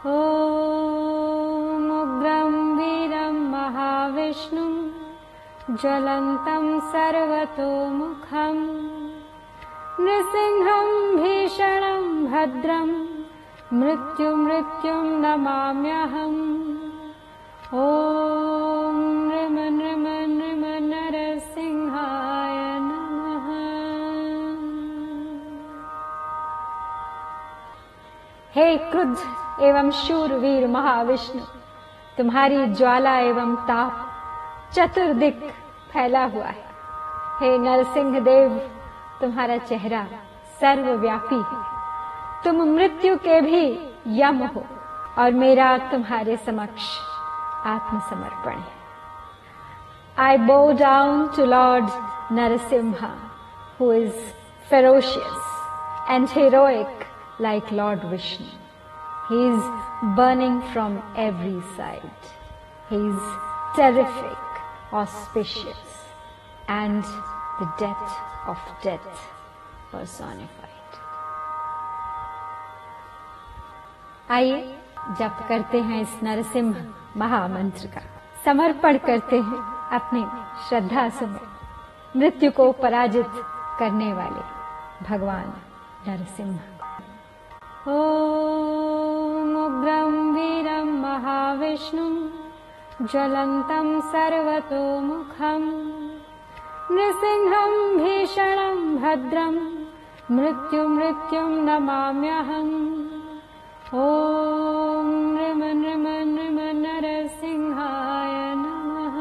ॐ वीरं महाविष्णुं ज्वलन्तं सर्वतोमुखम् नृसिंहं भीषणं भद्रं मृत्यु मृत्युं नमाम्यहम्। ॐ नृम नृम नृम नरसिंहाय नमः। हे क्रुद्ध एवं शूरवीर महाविष्णु तुम्हारी ज्वाला एवं ताप चतुर्दिक फैला हुआ है। हे नरसिंह देव तुम्हारा चेहरा सर्वव्यापी है। तुम मृत्यु के भी यम हो और मेरा तुम्हारे समक्ष आत्मसमर्पण है। I bow down to Lord Narasimha, who is ferocious and heroic like Lord Vishnu. He is burning from every side. He is terrific, auspicious, and the death of death personified. आइए जप करते हैं इस नरसिंह महामंत्र का समर्पण करते हैं अपनी श्रद्धा सुमन मृत्यु को पराजित करने वाले भगवान नरसिंह ॐ ज्वलन्तं सर्वतोमुखम् नृसिंहं भीषणं भद्रं मृत्युमृत्युं नमाम्यहम्। ॐ नृम नृम नृम नरसिंहाय नमः।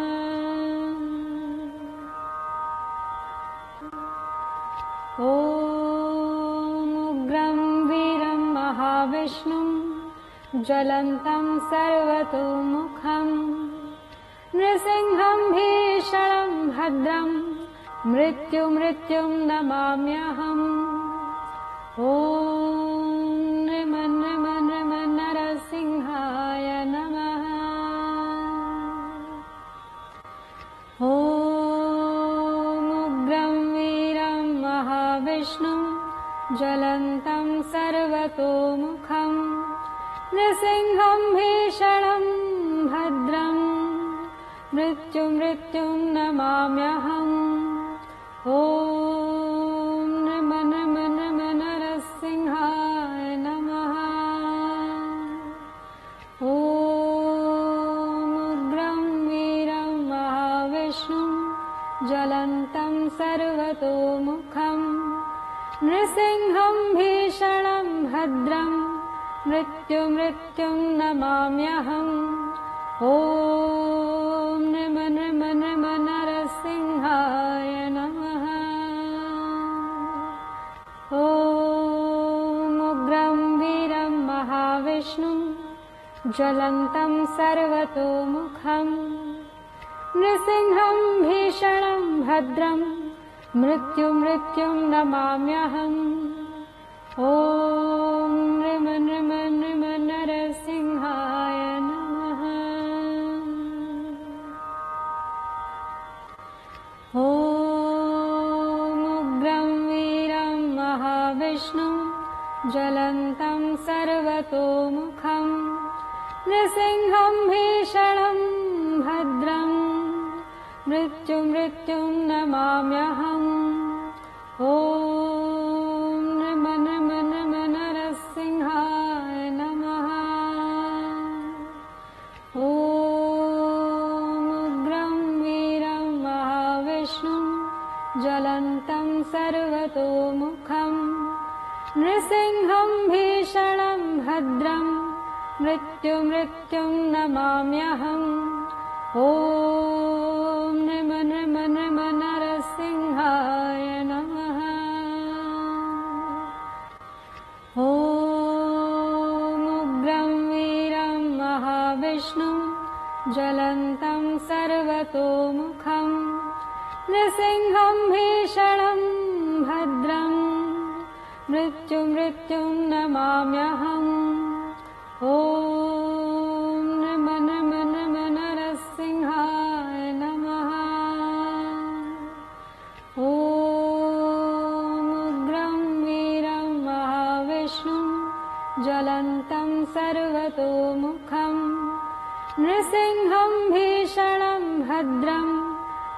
ॐ उग्रं वीरं महाविष्णुं ज्वलन्तं सर्वतोमुखम् नृसिंहं भीषणं भद्रं मृत्युमृत्युं नमाम्यहम्। ॐ नृम नृम नृम नरसिंहाय नमः। ॐ उग्रं वीरं महाविष्णुं ज्वलन्तं सर्वतोमुखम् नृसिंहं भीषणं भद्रं मृत्युमृत्युं नमाम्यहम्। ॐ नृम नृम नृम नरसिंहाय नमः। ॐ उग्रं वीरं महाविष्णुं ज्वलन्तं सर्वतोमुखम् नृसिंहं भीषणं भद्रं मृत्युमृत्युं नमाम्यहम्। ॐ नृम नृम। ॐ उग्रं वीरं महाविष्णुं ज्वलन्तं सर्वतोमुखम् नृसिंहं भीषणं भद्रं मृत्युमृत्युं नमाम्यहम्। ॐ नृम नृम नृम उग्रं वीरं महाविष्णुं ज्वलन्तं सर्वतोमुखम् नृसिंहं भीषणं भद्रं मृत्युमृत्युं नमाम्यहम्। ॐ नृसिंहं भीषणं भद्रं। मृत्युमृत्युं नमाम्यहम्। ॐ नृम नृम नृम नरसिंहाय नमः। ॐ उग्रं वीरं महाविष्णुं ज्वलन्तं सर्वतोमुखम् नृसिंहं भीषणं भद्रं मृत्युमृत्युं नमाम्यहम्। ॐ नृम नृम नृम नरसिंहाय नमः। ॐ उग्रं वीरं महाविष्णुं ज्वलन्तं सर्वतोमुखम् नृसिंहम् भीषणम् भद्रम्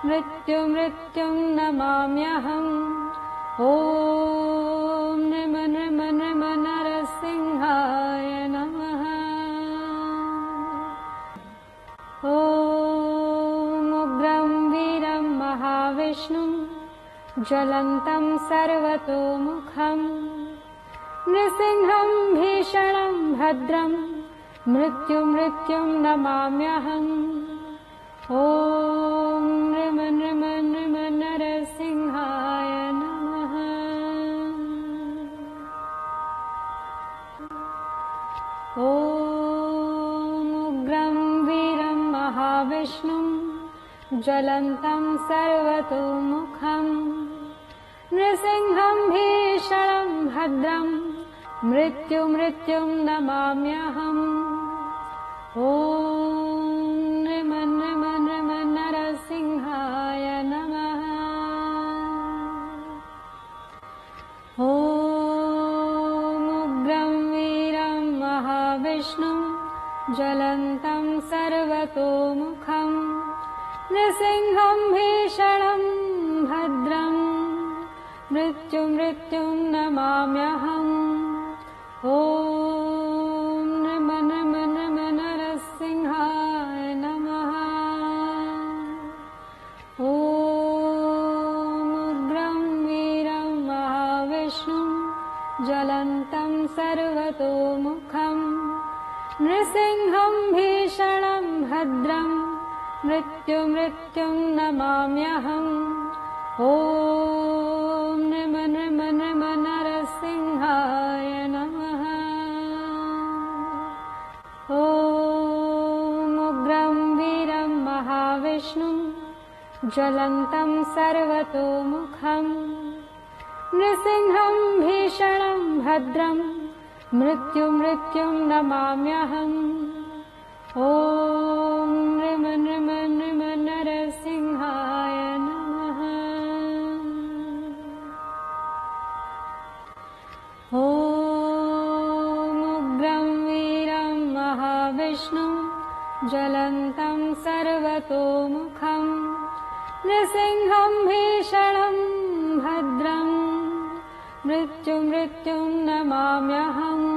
मृत्युमृत्युम् नमाम्यहम्। ॐ ज्वलन्तम् सर्वतोमुखम्। नृसिंहम् भीषणम् भद्रम् मृत्युमृत्युम् नमाम्यहम्। ॐ नृम नृम नृम नरसिंहाय नमः। ॐ वीरम् महाविष्णुम् ज्वलन्तम् सर्वतोमुखम् नृसिंहम् भीषणम् भद्रम् मृत्युमृत्युम् नमाम्यहम्। ज्वलन्तम् सर्वतोमुखम् नृसिंहम् भीषणम् मृत्युमृत्युम् नमाम्यहम् ॐ नम नम नम नरसिंहाय नमः। ॐ वीरम् महाविष्णुम् ज्वलन्तम् सर्वतोमुखम् नृसिंहम् भीषणम् भद्रम् मृत्युमृत्युम् नमाम्यहम् ॐ ज्वलन्तम् सर्वतोमुखम् नृसिंहम् भीषणम् भद्रम् मृत्युमृत्युम् नमाम्यहम्। ॐ नृम नृम नृम नरसिंहाय नमः। ॐ वीरम् महाविष्णुम् ज्वलन्तम् सर्वतोमुखम् नृसिंहम् भीषणम् भद्रम् मृत्युमृत्युम् नमाम्यहम्।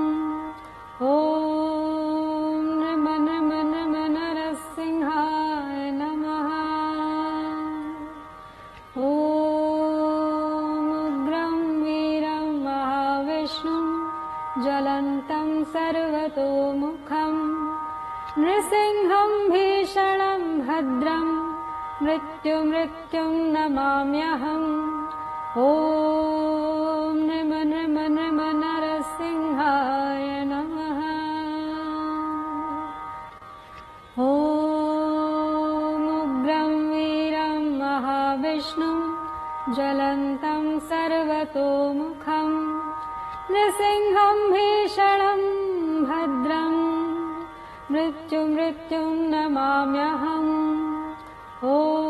ॐ नम नम नम नरसिंहाय नमः। ॐ वीरम् महाविष्णुम् ज्वलन्तम् सर्वतोमुखम् नृसिंहम् मृत्युमृत्युम् नमाम्यहम्। ॐ नम नम नम नरसिंहाय नमः। ॐ वीरम् महाविष्णुम् ज्वलन्तम् सर्वतोमुखम् नृसिंहम् भीषणम् भद्रम् मृत्युमृत्युम् नमाम्यहम्। ॐ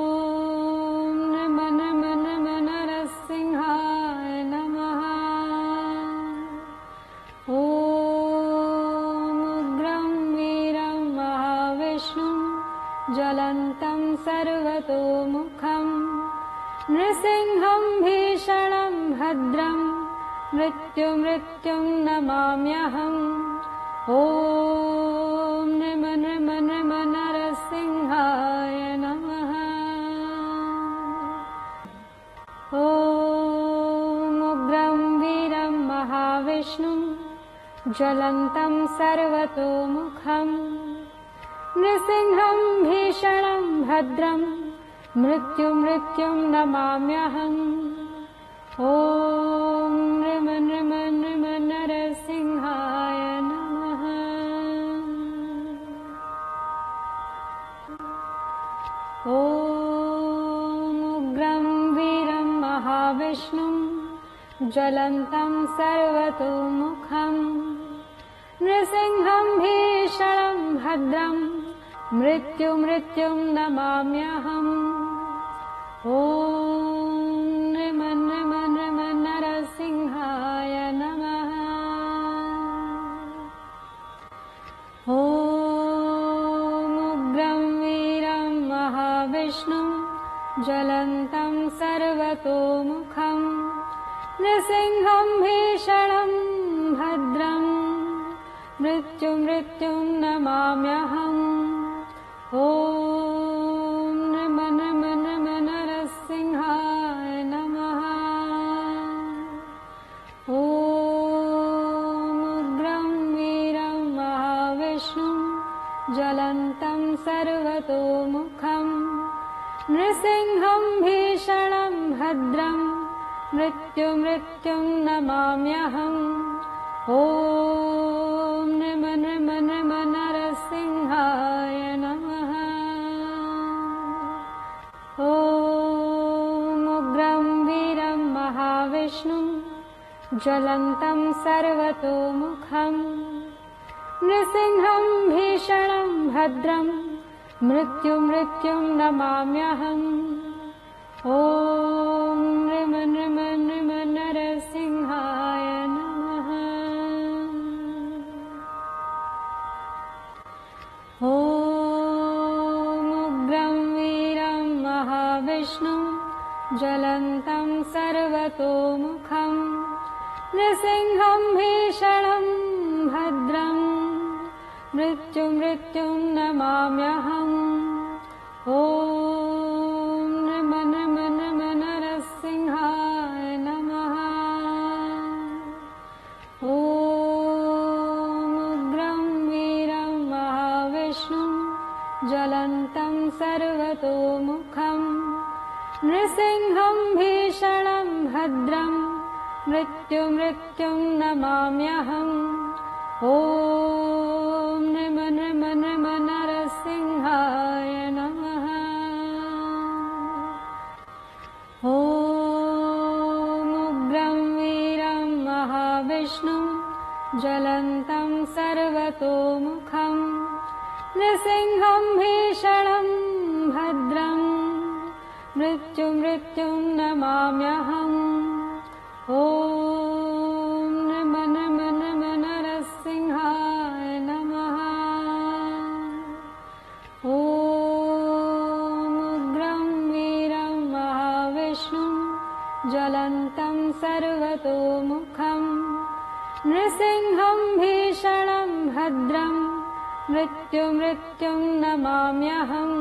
भद्रम् मृत्युमृत्युम् नमाम्यहम्। ॐ नम नम नम नरसिंहाय नमः। ॐ वीरम् महाविष्णुम् ज्वलन्तम् सर्वतोमुखम् नृसिंहम् भीषणम् भद्रम् मृत्युमृत्युम् नमाम्यहम् ॐ नृम नृम नृम नरसिंहाय नमः। ॐ वीरम् महाविष्णुम् ज्वलन्तम् सर्वतोमुखम् नृसिंहम् भीषणम् भद्रम् मृत्युमृत्युम् नमाम्यहम्। ॐ ॐग्रं वीरं महाविष्णुं ज्वलन्तं सर्वतोमुखम् नृसिंहं भीषणं भद्रम् मृत्युमृत्युं नमाम्यहम् ज्वलन्तं सर्वतोमुखम् नृसिंहं भीषणं भद्रम् मृत्युमृत्युं नमाम्यहम्। ॐ नम नम नम नरसिंहाय नमः। ॐग्रं वीरं महाविष्णुं। ज्वलन्तं सर्वतोमुखम् नृसिंहं भीषणं भद्रं मृत्युमृत्युं नमाम्यहम्। ॐ नृम नृम नृम नरसिंहाय नमः। ॐग्रं वीरं महाविष्णुं ज्वलन्तं सर्वतोमुखम् नृसिंहं भीषणं भद्रम् मृत्युमृत्युं नमाम्यहम् नम नरसिंहाय नमः। ॐग्रं वीरं महाविष्णुं ज्वलन्तं सर्वतोमुखम् नृसिंहं भीषणं भद्रम् मृत्युमृत्युं नमाम्यहम्। ॐ नम नम नम नरसिंहाय ॐग्रं वीरं महाविष्णुं ज्वलन्तं सर्वतोमुखम् नृसिंहं भीषणं भद्रम् मृत्युमृत्युं नमाम्यहम्। ॐ भद्रम् मृत्युमृत्युं नमाम्यहम्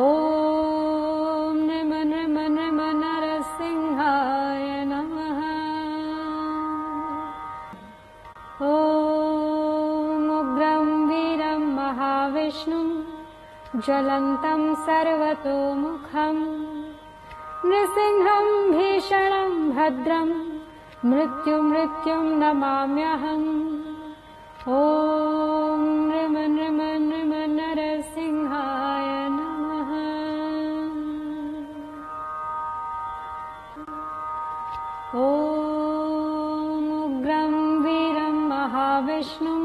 ॐ नम नम नम नरसिंहाय नमः। ॐग्रं वीरं महाविष्णुं ज्वलन्तं सर्वतोमुखम् नृसिंहं भीषणं भद्रम् मृत्युमृत्युं नमाम्यहम् ॐ नृम नृम नृम नरसिंहाय नमः। ॐग्रं वीरं महाविष्णुं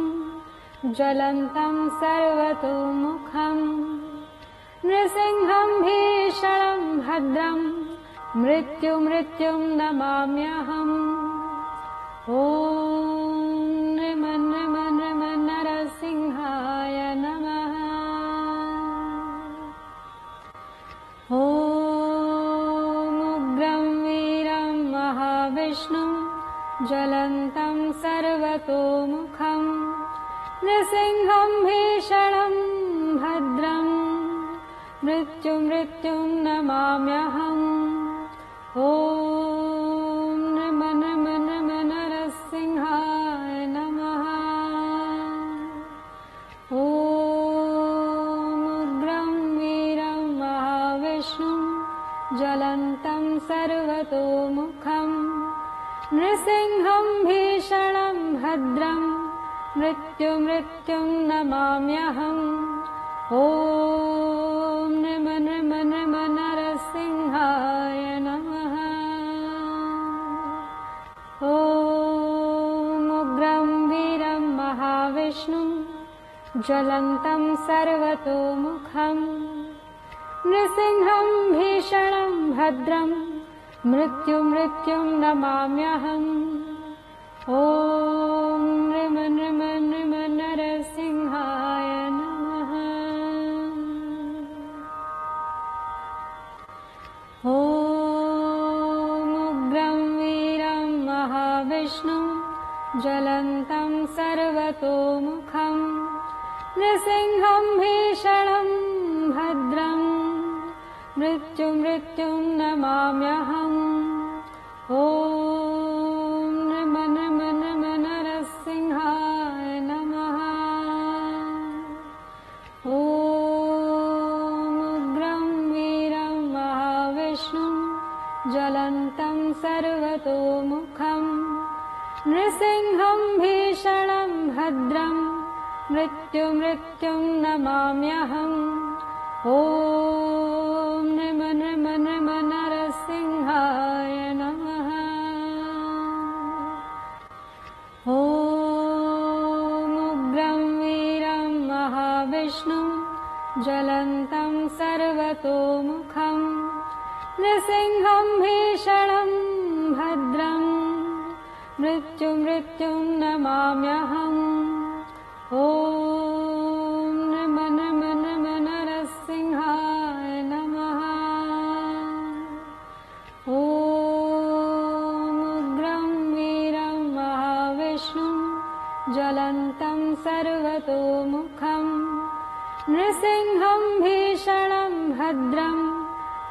ज्वलन्तं सर्वतोमुखम् नृसिंहं भीषणं भद्रम् मृत्युमृत्युं नमाम्यहम्। ॐ भद्रं मृत्युमृत्युं नमाम्यहम्। ॐ नृम नृम नृम नरसिंहाय नमः। ॐ ॐग्रं वीरं महाविष्णुं ज्वलन्तं सर्वतोमुखम् नृसिंहं भीषणम् मृत्युमृत्युं नमाम्यहम्। ओ नमन मन मनरसिंहाय नमः। ओग्रं वीरं महाविष्णुं ज्वलन्तं सर्वतोमुखम् नृसिंहं भीषणं भद्रम् मृत्युमृत्युं नमाम्यहम्। ॐ ज्वलन्तं सर्वतोमुखम् नृसिंहं भीषणं भद्रम् मृत्युमृत्युं नमाम्यहम् ॐ नम नम नम नरसिंहाय नमः। ॐग्रं वीरं महाविष्णुं ज्वलन्तं सर्वतोमुखम् नृसिंहं भीषणं भद्रम्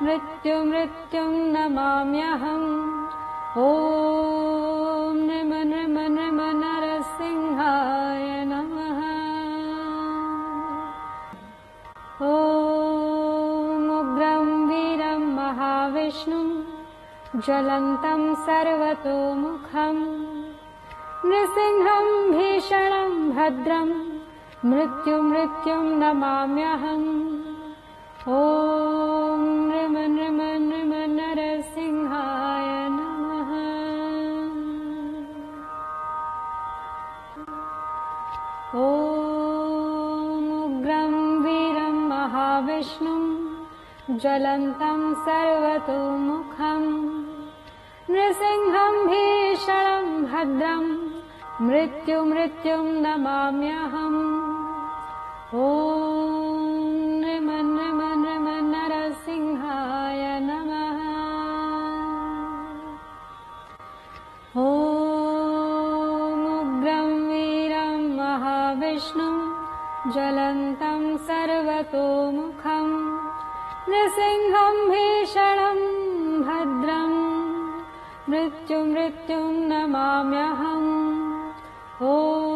मृत्युमृत्युं नमाम्यहम् ॐ नम नम नम नरसिंहाय नमः। ॐग्रं वीरं महाविष्णुं ज्वलन्तं सर्वतोमुखम् नृसिंहं भीषणं भद्रम् मृत्युमृत्युं नमाम्यहम्। ॐ नृम नृम नृम नरसिंहाय नमः। ॐग्रं वीरं महाविष्णुं ज्वलन्तं सर्वतोमुखम् नृसिंहं भीषणं भद्रम् मृत्युमृत्युं नमाम्यहम् ॐ नृम नृम नृम नरसिंहाय नमः। ॐग्रं वीरं महाविष्णुं ज्वलन्तं सर्वतोमुखम् नृसिंहं भीषणं भद्रम् मृत्युमृत्युं नमाम्यहम्। ॐ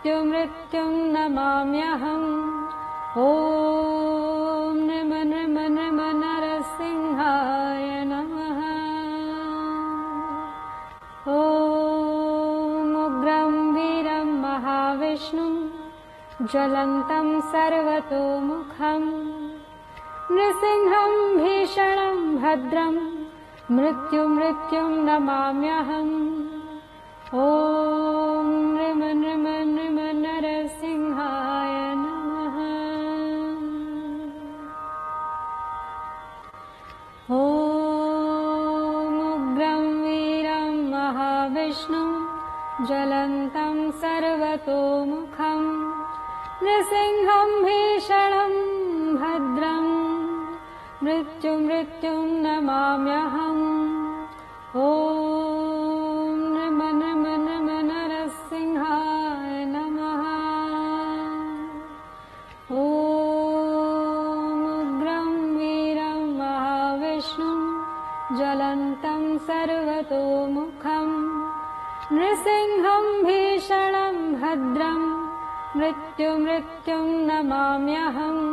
मृत्युमृत्युं नमाम्यहम्। ॐ नम नम नम नरसिंहाय नमः। ॐग्रं वीरं महाविष्णुं ज्वलन्तं सर्वतोमुखम्। नृसिंहं भीषणं भद्रम् मृत्युमृत्युं नमाम्यहम्। ॐ ज्वलन्तं सर्वतोमुखम् नृसिंहं भीषणं भद्रम् मृत्युमृत्युं नमाम्यहम्। ॐ नृसिंहं भीषणं भद्रम् मृत्युमृत्युं नमाम्यहम्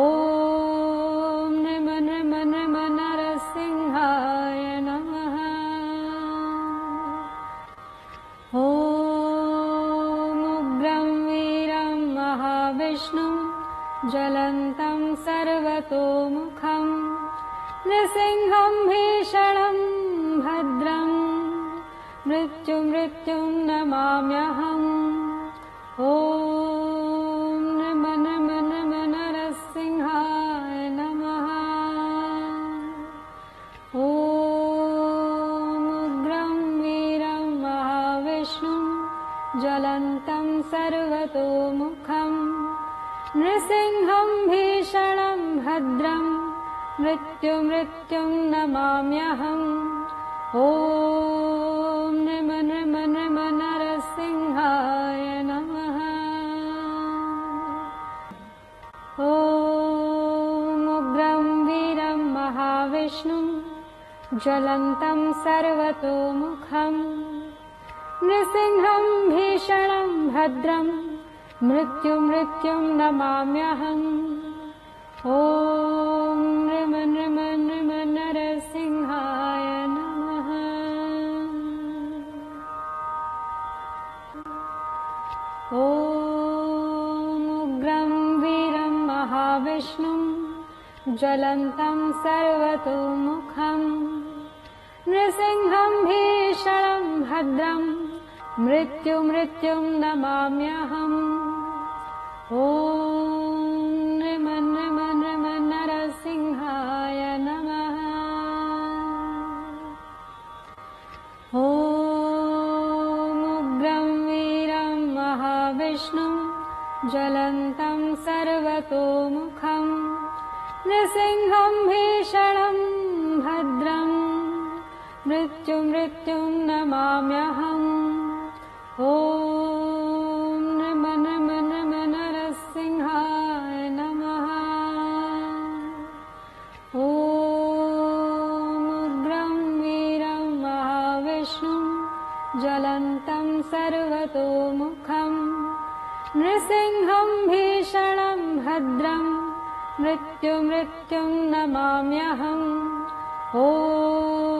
ॐ नम नम नम नरसिंहाय नमः। ॐग्रं वीरं महाविष्णुं ज्वलन्तं सर्वतोमुखम् नृसिंहं भीषणं मृत्युमृत्युं नृसिंहम् भीषणम् भद्रम् मृत्युमृत्युं नमाम्यहम्। ॐ नृम नृम नृम नरसिंहाय नमः। ॐ वीरं महाविष्णुम् ज्वलन्तं सर्वतोमुखम् नृसिंहम् भीषणम् भद्रम् मृत्युमृत्युं नमाम्यहम्। ॐ नृम नृम नृम नरसिंहाय नमः। ॐ उग्रं वीरं महाविष्णुं ज्वलन्तं सर्वतोमुखम् नृसिंहं भीषणं भद्रम् मृत्युमृत्युं नमाम्यहम् ॐ नृम नृम नृम नरसिंहाय नमः। ॐ उग्रं वीरं महाविष्णुं ज्वलन्तं सर्वतोमुखम् नृसिंहं भीषणं भद्रम् मृत्युमृत्युं नमाम्यहम्। ॐ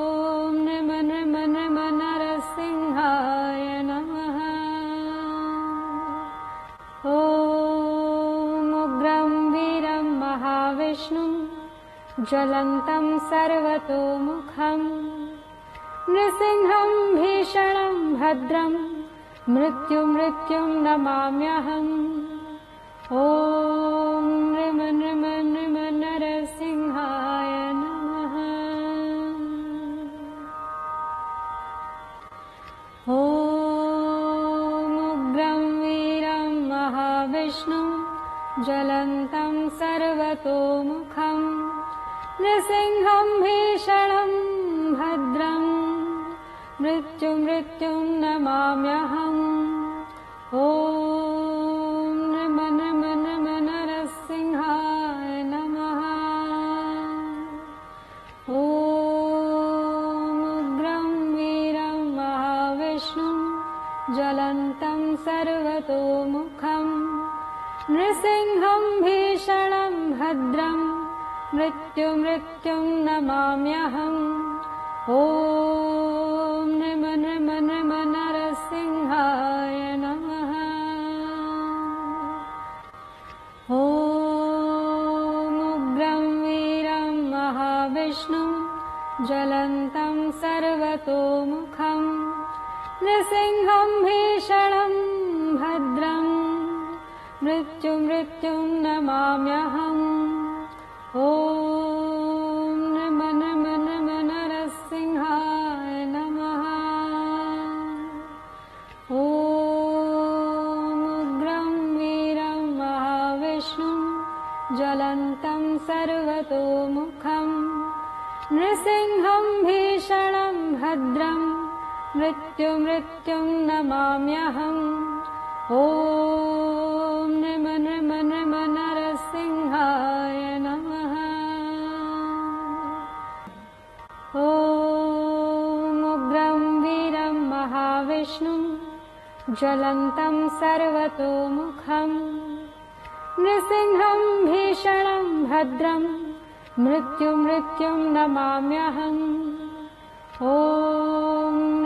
ज्वलन्तं सर्वतोमुखम्। नृसिंहं भीषणं भद्रम् मृत्युमृत्युं नमाम्यहम्। ॐ नृम नृम नृम नरसिंहाय नमः। ॐ उग्रं वीरं महाविष्णुं ज्वलन्तं सर्वतोमुखम् नृसिंहं भीषणं भद्रम् मृत्युमृत्युं नमाम्यहम्। ॐ नृम नृम नरसिंहाय नमः। ॐ उग्रं वीरं महाविष्णुं ज्वलन्तं सर्वतोमुखम् नृसिंहं भीषणं भद्रम् मृत्युमृत्युं नमाम्यहम्। ॐ नृम नृम नृम नरसिंहाय नमः। ॐ उग्रं वीरं महाविष्णुं ज्वलन्तं सर्वतोमुखम् नृसिंहं भीषणं भद्रम् मृत्युमृत्युं नमाम्यहम्। ॐ मृत्युमृत्युं नमाम्यहम्। ॐ नृम नृम नृम नरसिंहाय नमः। ॐ उग्रं वीरं महाविष्णुं ज्वलन्तं सर्वतोमुखम्। नृसिंहं भीषणं भद्रम् मृत्युमृत्युं नमाम्यहम्। ॐ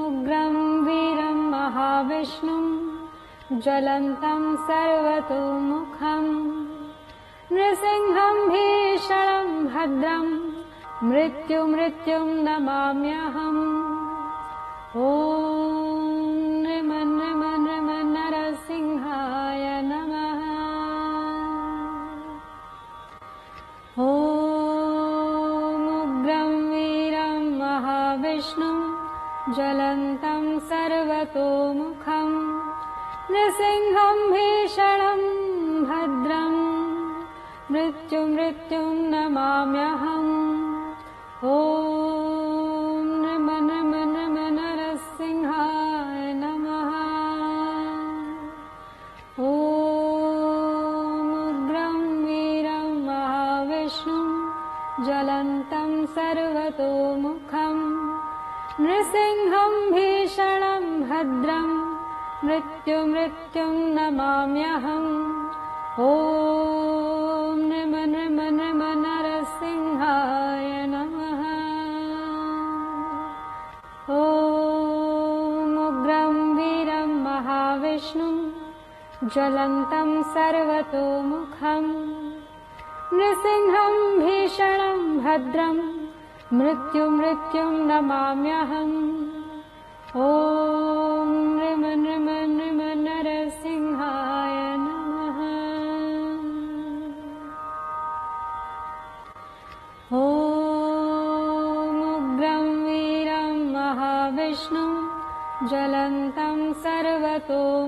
उग्रं वीरं महाविष्णुं ज्वलन्तं सर्वतोमुखम् नृसिंहं भीषणं भद्रम् मृत्युमृत्युं नमाम्यहम्। ॐ मुखम् न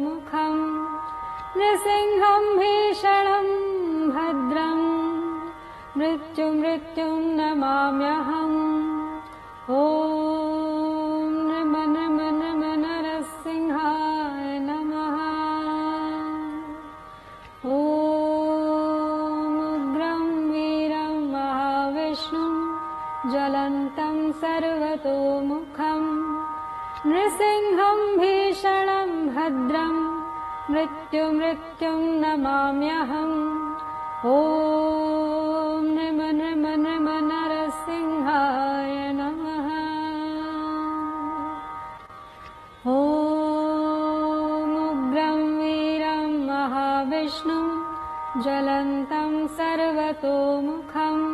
सर्वतोमुखम् नृसिंहम् भीषणम् भद्रम्। मृत्यु मृत्युम् नमाम्यहम् ॐ नम नम नम नरसिंहाय नमः। ॐ वीरम् महाविष्णुम् ज्वलन्तम् सर्वतोमुखम्। नृसिंहम् भीषणम् भद्रम् मृत्यु मृत्युम् नमाम्यहम्। ॐ नम नम नम नरसिंहाय नमः। ॐ वीरम् महाविष्णुम् ज्वलन्तम् सर्वतोमुखम्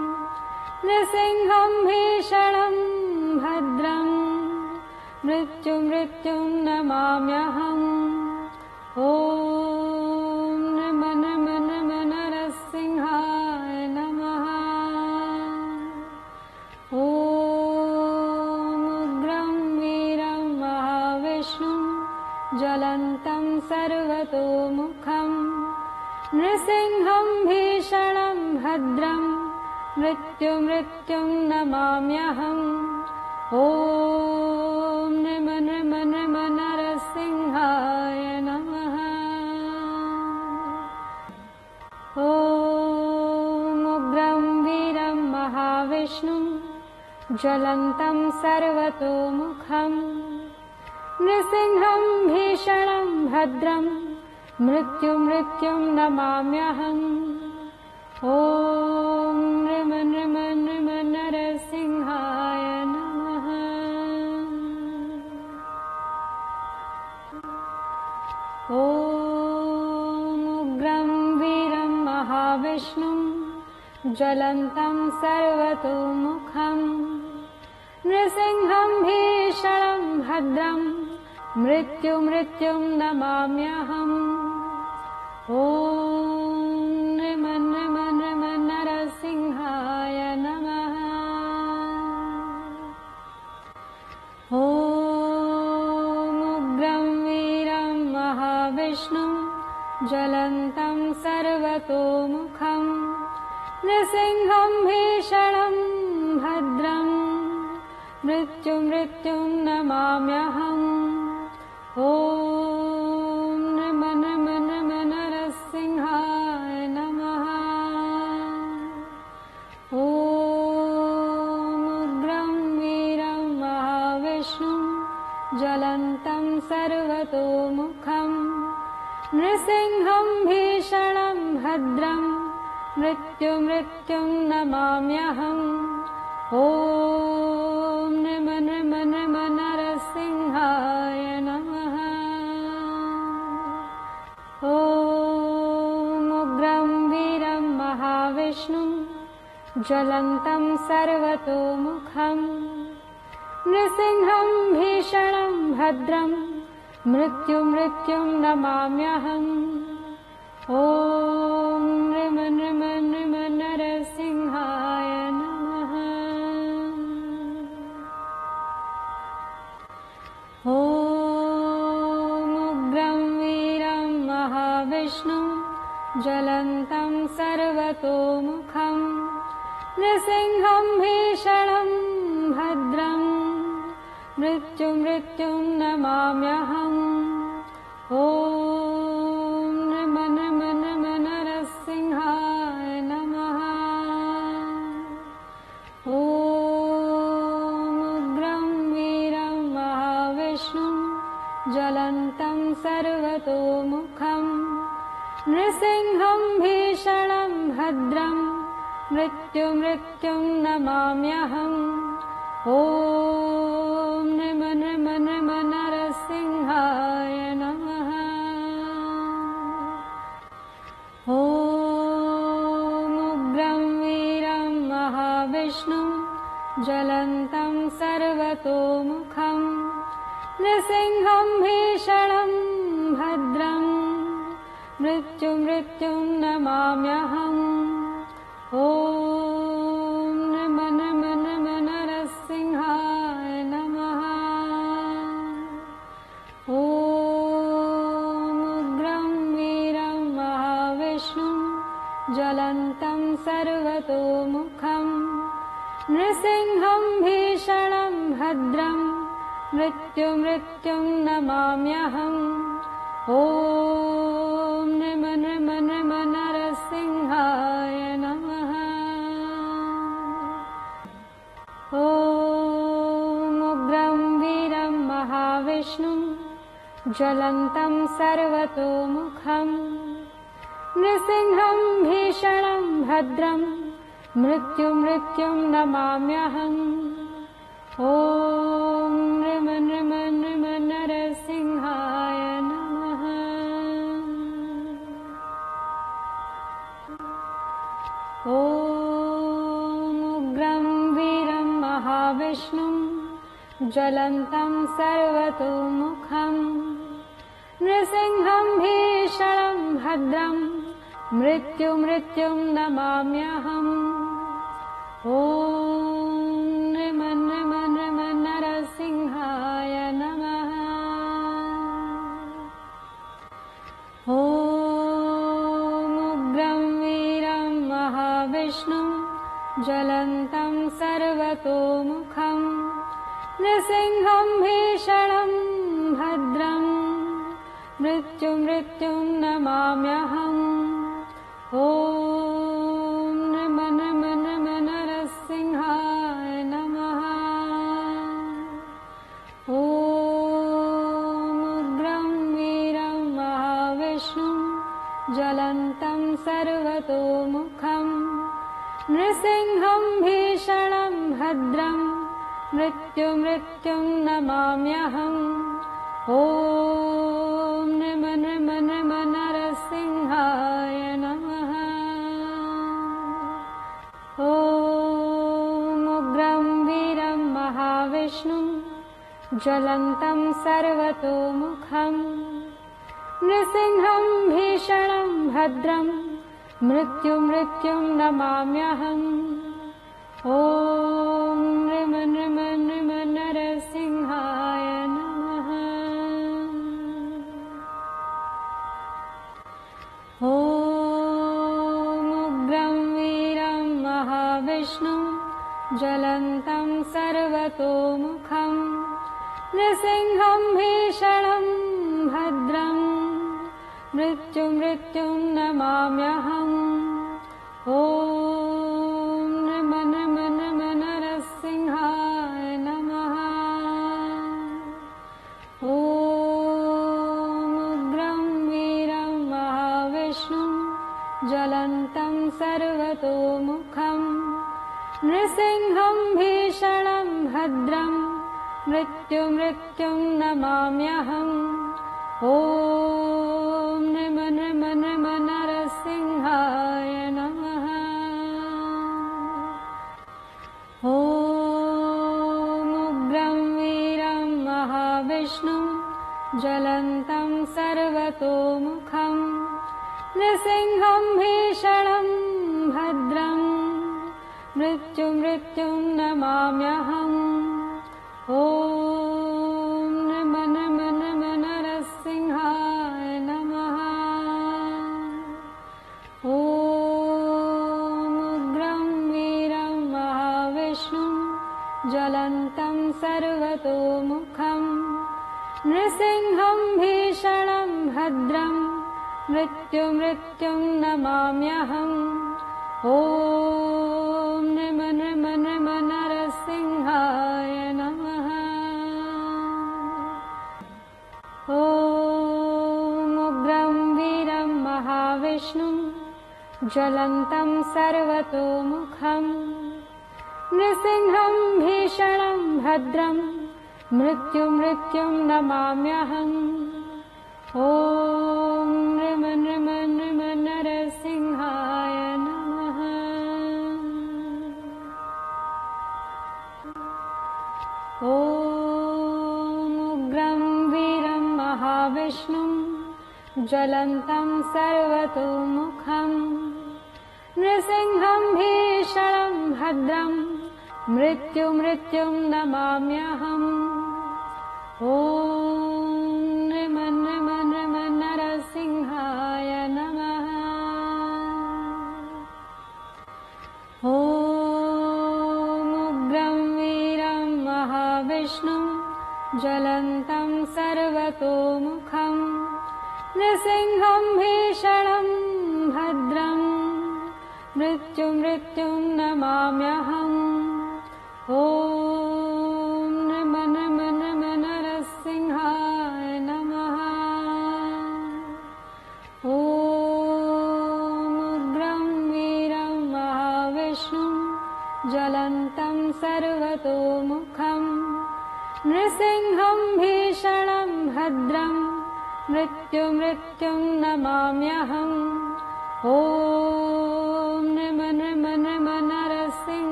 नृसिंहम् भीषणम् भद्रम् मृत्यु मृत्युम् नमाम्यहम् ॐ नम नम नम नरसिंहाय नमः। ॐ वीरम् महाविष्णुम् ज्वलन्तम् सर्वतोमुखम् नृसिंहम् भीषणम् भद्रम् मृत्यु मृत्युम् नमाम्यहम्। ॐ नम नम नम ज्वलन्तम् सर्वतोमुखम् नृसिंहम् भीषणम् भद्रम् मृत्यु नमाम्यहम्। ॐ नृम नृम नृम नरसिंहाय नमः। ॐ वीरम् महाविष्णुम् ज्वलन्तम् सर्वतोमुखम् नृसिंहम् भीषणम् भद्रम् मृत्यु मृत्युम् नमाम्यहम्। ॐ नृम नृम नृम नरसिंहाय नमः। ॐ वीरम् महाविष्णुम् ज्वलन्तम् सर्वतोमुखम् नृसिंहम् भीषणम् मृत्यु मृत्युम् नमाम्यहम्। ॐ नम नम नम नरसिंहाय नमः। ॐ वीरम् महाविष्णुम् ज्वलन्तम् सर्वतोमुखम् नृसिंहम् भीषणम् भद्रम् मृत्यु मृत्युम् नमाम्यहम्। ॐ ज्वलन्तम् सर्वतोमुखम् नृसिंहम् भीषणम् भद्रम् मृत्यु मृत्युम् नमाम्यहम्। ॐ नृम नृम नृम नरसिंहाय नमः। ॐ वीरम् महाविष्णुम् ज्वलन्तम् सर्वतोमुखम् नृसिंहम् भीषणम् भद्रम् मृत्युमृत्युम् नमाम्यहम् ओ सर्वतोमुखम् नृसिंहम् भीषणम् भद्रम् मृत्युमृत्युम् नमाम्यहम्। ॐ नृसिंहम् भीषणम् भद्रम् मृत्युमृत्युम् नमाम्यहम् ॐ नृम नृम नृम नरसिंहाय नमः। ॐग्रम् वीरम् महाविष्णुम् ज्वलन्तम् सर्वतोमुखम् नृसिंहम् भीषणम् भद्रम् मृत्युमृत्युम् नमाम्यहम्। ॐ नृम नृम नृम नरसिंहाय नमः। ॐग्रम् वीरम् महाविष्णुम् ज्वलन्तम् सर्वतोमुखम् नृसिंहम् भीषणम् भद्रम् मृत्युमृत्युम् नमाम्यहम् ॐ नम नम नम नरसिंहाय नमः। ॐग्रम् वीरम् महाविष्णुम् ज्वलन्तम् सर्वतोमुखम् नृसिंहम् भीषणम् भद्रम् मृत्युमृत्युम् नमाम्यहम्। ॐ ज्वलन्तम् सर्वतोमुखम् नृसिंहम् भीषणम् भद्रम् मृत्युमृत्युम् नमाम्यहम् ॐ नृम नृम नृम नरसिंहाय नमः। ॐग्रम् वीरम् महाविष्णुम् ज्वलन्तम् सर्वतोमुखम् नृसिंहम् भीषणम् भद्रम् मृत्युमृत्युम् नमाम्यहम् ज्वलन्तं सर्वतोमुखम् नृसिंहं भीषणं भद्रम् मृत्युमृत्युं नमाम्यहम्। ॐ नृम नृम नृम नरसिंहाय नमः। ॐ वीरं महाविष्णुं। ज्वलन्तं सर्वतोमुखम् नृसिंहं भीषणं भद्रम् मृत्युमृत्युं नमाम्यहम्। ॐ नृम नृम नृम नरसिंहाय नमः। ॐ वीरं महाविष्णुं ज्वलन्तं सर्वतोमुखम्। नृसिंहं भीषणं भद्रम् मृत्युमृत्युं नमाम्यहम्। ॐ नृम नृम नृम नरसिंहाय नमः। ॐ वीरं महाविष्णुं ज्वलन्तं सर्वतोमुखम् नृसिंहं भीषणं भद्रम् मृत्युमृत्युं नमाम्यहम् ॐ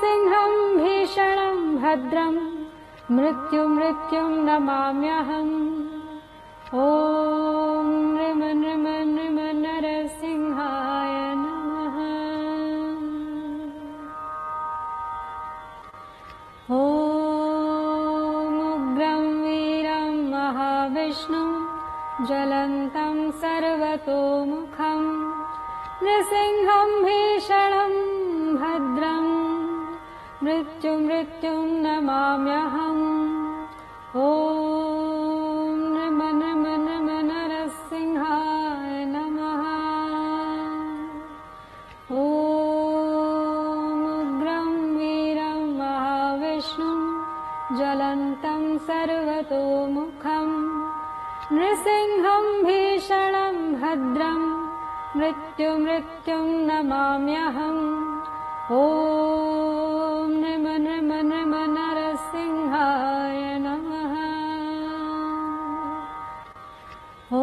नृसिंहं भीषणं भद्रम् मृत्युमृत्युं नमाम्यहम्। ॐ ज्वलन्तं सर्वतोमुखम् नृसिंहं भीषणं भद्रम् मृत्युमृत्युं नमाम्यहम् ॐ नृम नृम नृम नरसिंहाय नमः। ॐ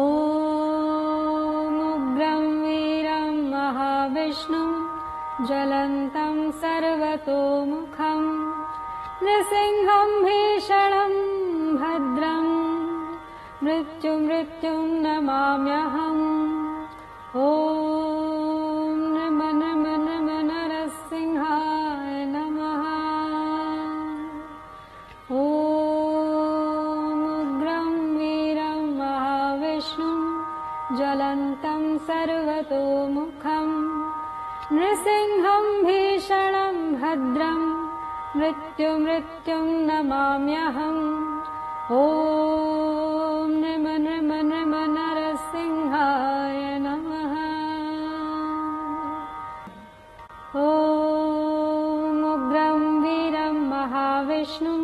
वीरं महाविष्णुं ज्वलन्तं सर्वतोमुखम् नृसिंहं भीषणं भद्रम् मृत्युमृत्युं नमाम्यहम्। ॐ मृत्युमृत्युं नमाम्यहम्। ॐ नृम नृम नृम नरसिंहाय नमः। ॐ वीरं महाविष्णुं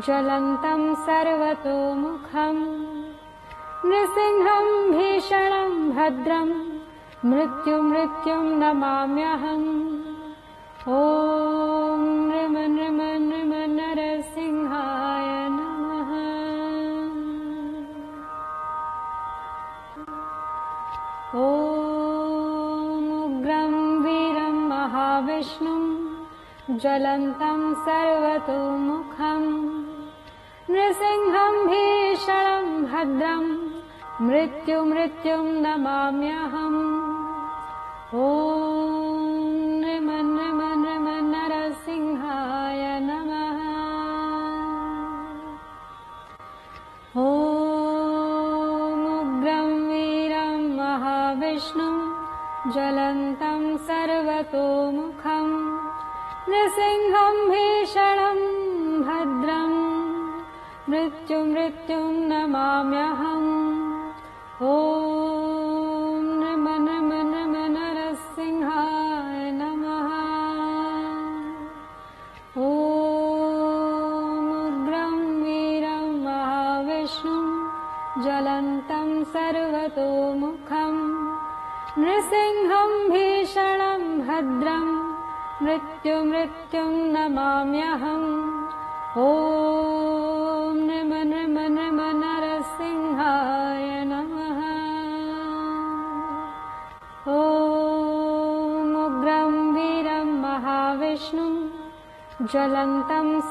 ज्वलन्तं सर्वतोमुखम्। नृसिंहं भीषणं भद्रम् मृत्युमृत्युं नमाम्यहम् ॐ नृम नृम नृम नरसिंहाय नमः। ॐ वीरं महाविष्णुं ज्वलन्तं सर्वतोमुखम् नृसिंहं भीषणं भद्रम् मृत्युमृत्युं नमाम्यहम्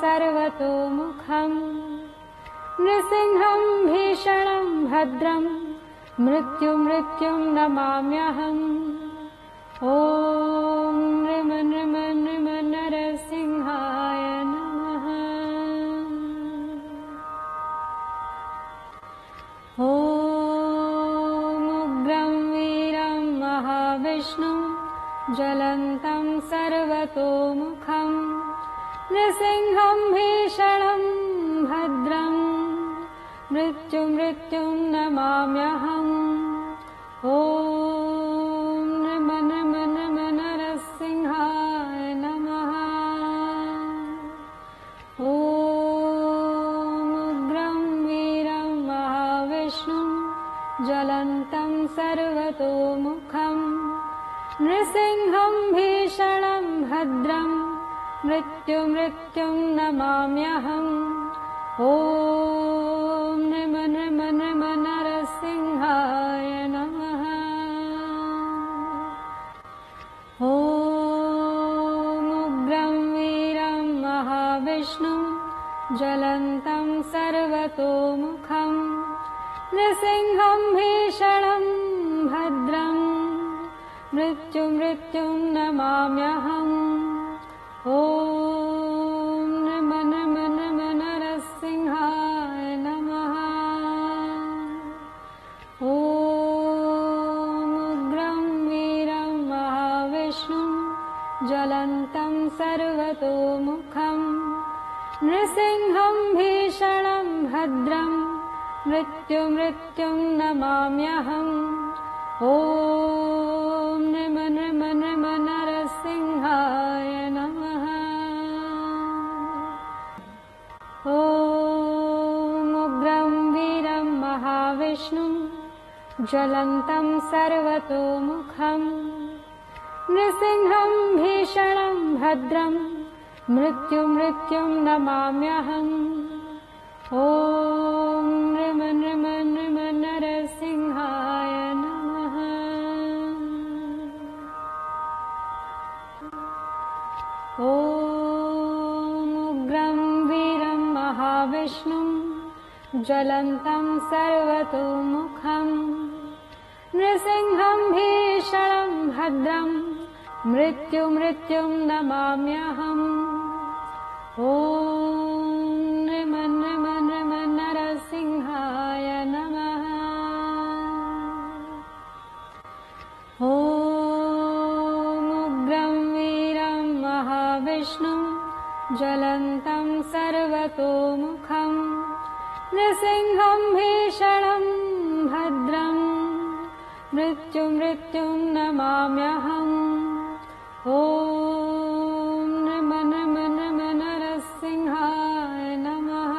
सर्वतोमुखम् नृसिंहं भीषणं भद्रं मृत्युमृत्युं नमाम्यहम् ॐ नृम नृम नृम नरसिंहाय नमः। ॐग्रं वीरं महाविष्णुं ज्वलन्तं सर्वतोमुखम् नृसिंहं भीषणं भद्रम् मृत्युमृत्युं नमाम्यहम्। ॐ नम नम नरसिंहाय नमः। ॐग्रं वीरं महाविष्णुं ज्वलन्तं सर्वतोमुखम् नृसिंहं भीषणं भद्रम् मृत्युमृत्युं नमाम्यहम्। ॐ नम नम नम नरसिंहाय नमः। ॐग्रं वीरं महाविष्णुं ज्वलन्तं सर्वतोमुखम् नृसिंहं भीषणं भद्रम् मृत्युमृत्युं नमाम्यहम्। ॐ ज्वलन्तं सर्वतोमुखम्। नृसिंहं भीषणं भद्रम् मृत्युमृत्युं नमाम्यहम्। ॐ नृम नृम नृम नरसिंहाय नमः। ॐग्रं वीरं महाविष्णुं ज्वलन्तं सर्वतोमुखम् मृत्युमृत्युं नमाम्यहम्। ॐ नृम नृम नृम नरसिंहाय नमः। ॐग्रं वीरं महाविष्णुं ज्वलन्तं सर्वतोमुखम् नृसिंहं भीषणं भद्रम् मृत्युमृत्युं नमाम्यहम् ॐ नम नम नम नरसिंहाय नमः।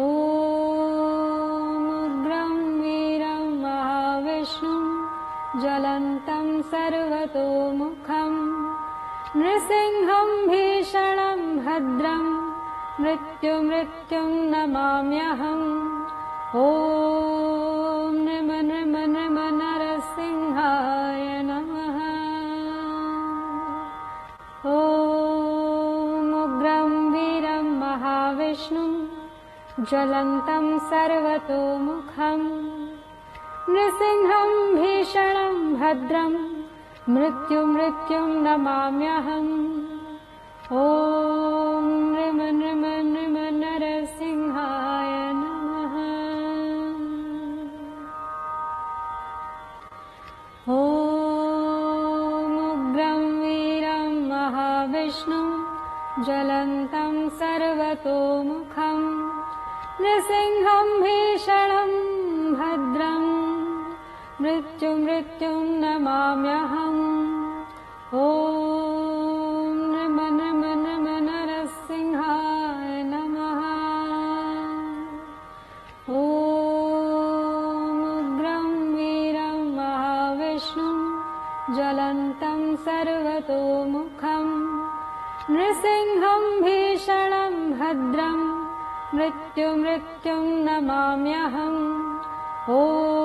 ॐग्रं वीरं महाविष्णुं ज्वलन्तं सर्वतोमुखम् नृसिंहं भीषणं भद्रम् मृत्युमृत्युं नमाम्यहम्। ॐ ज्वलन्तं सर्वतोमुखम् नृसिंहं भीषणं भद्रम् मृत्युमृत्युं नमाम्यहम्। ॐ नृम नृम नृम नरसिंहाय नमः। ॐग्रं वीरं महाविष्णुं ज्वलन्तं सर्वतोमुखम् नृसिंहं भीषणं भद्रम् मृत्युं नमाम्यहम् मृत्युमृत्युं नमाम्यहम्। ॐ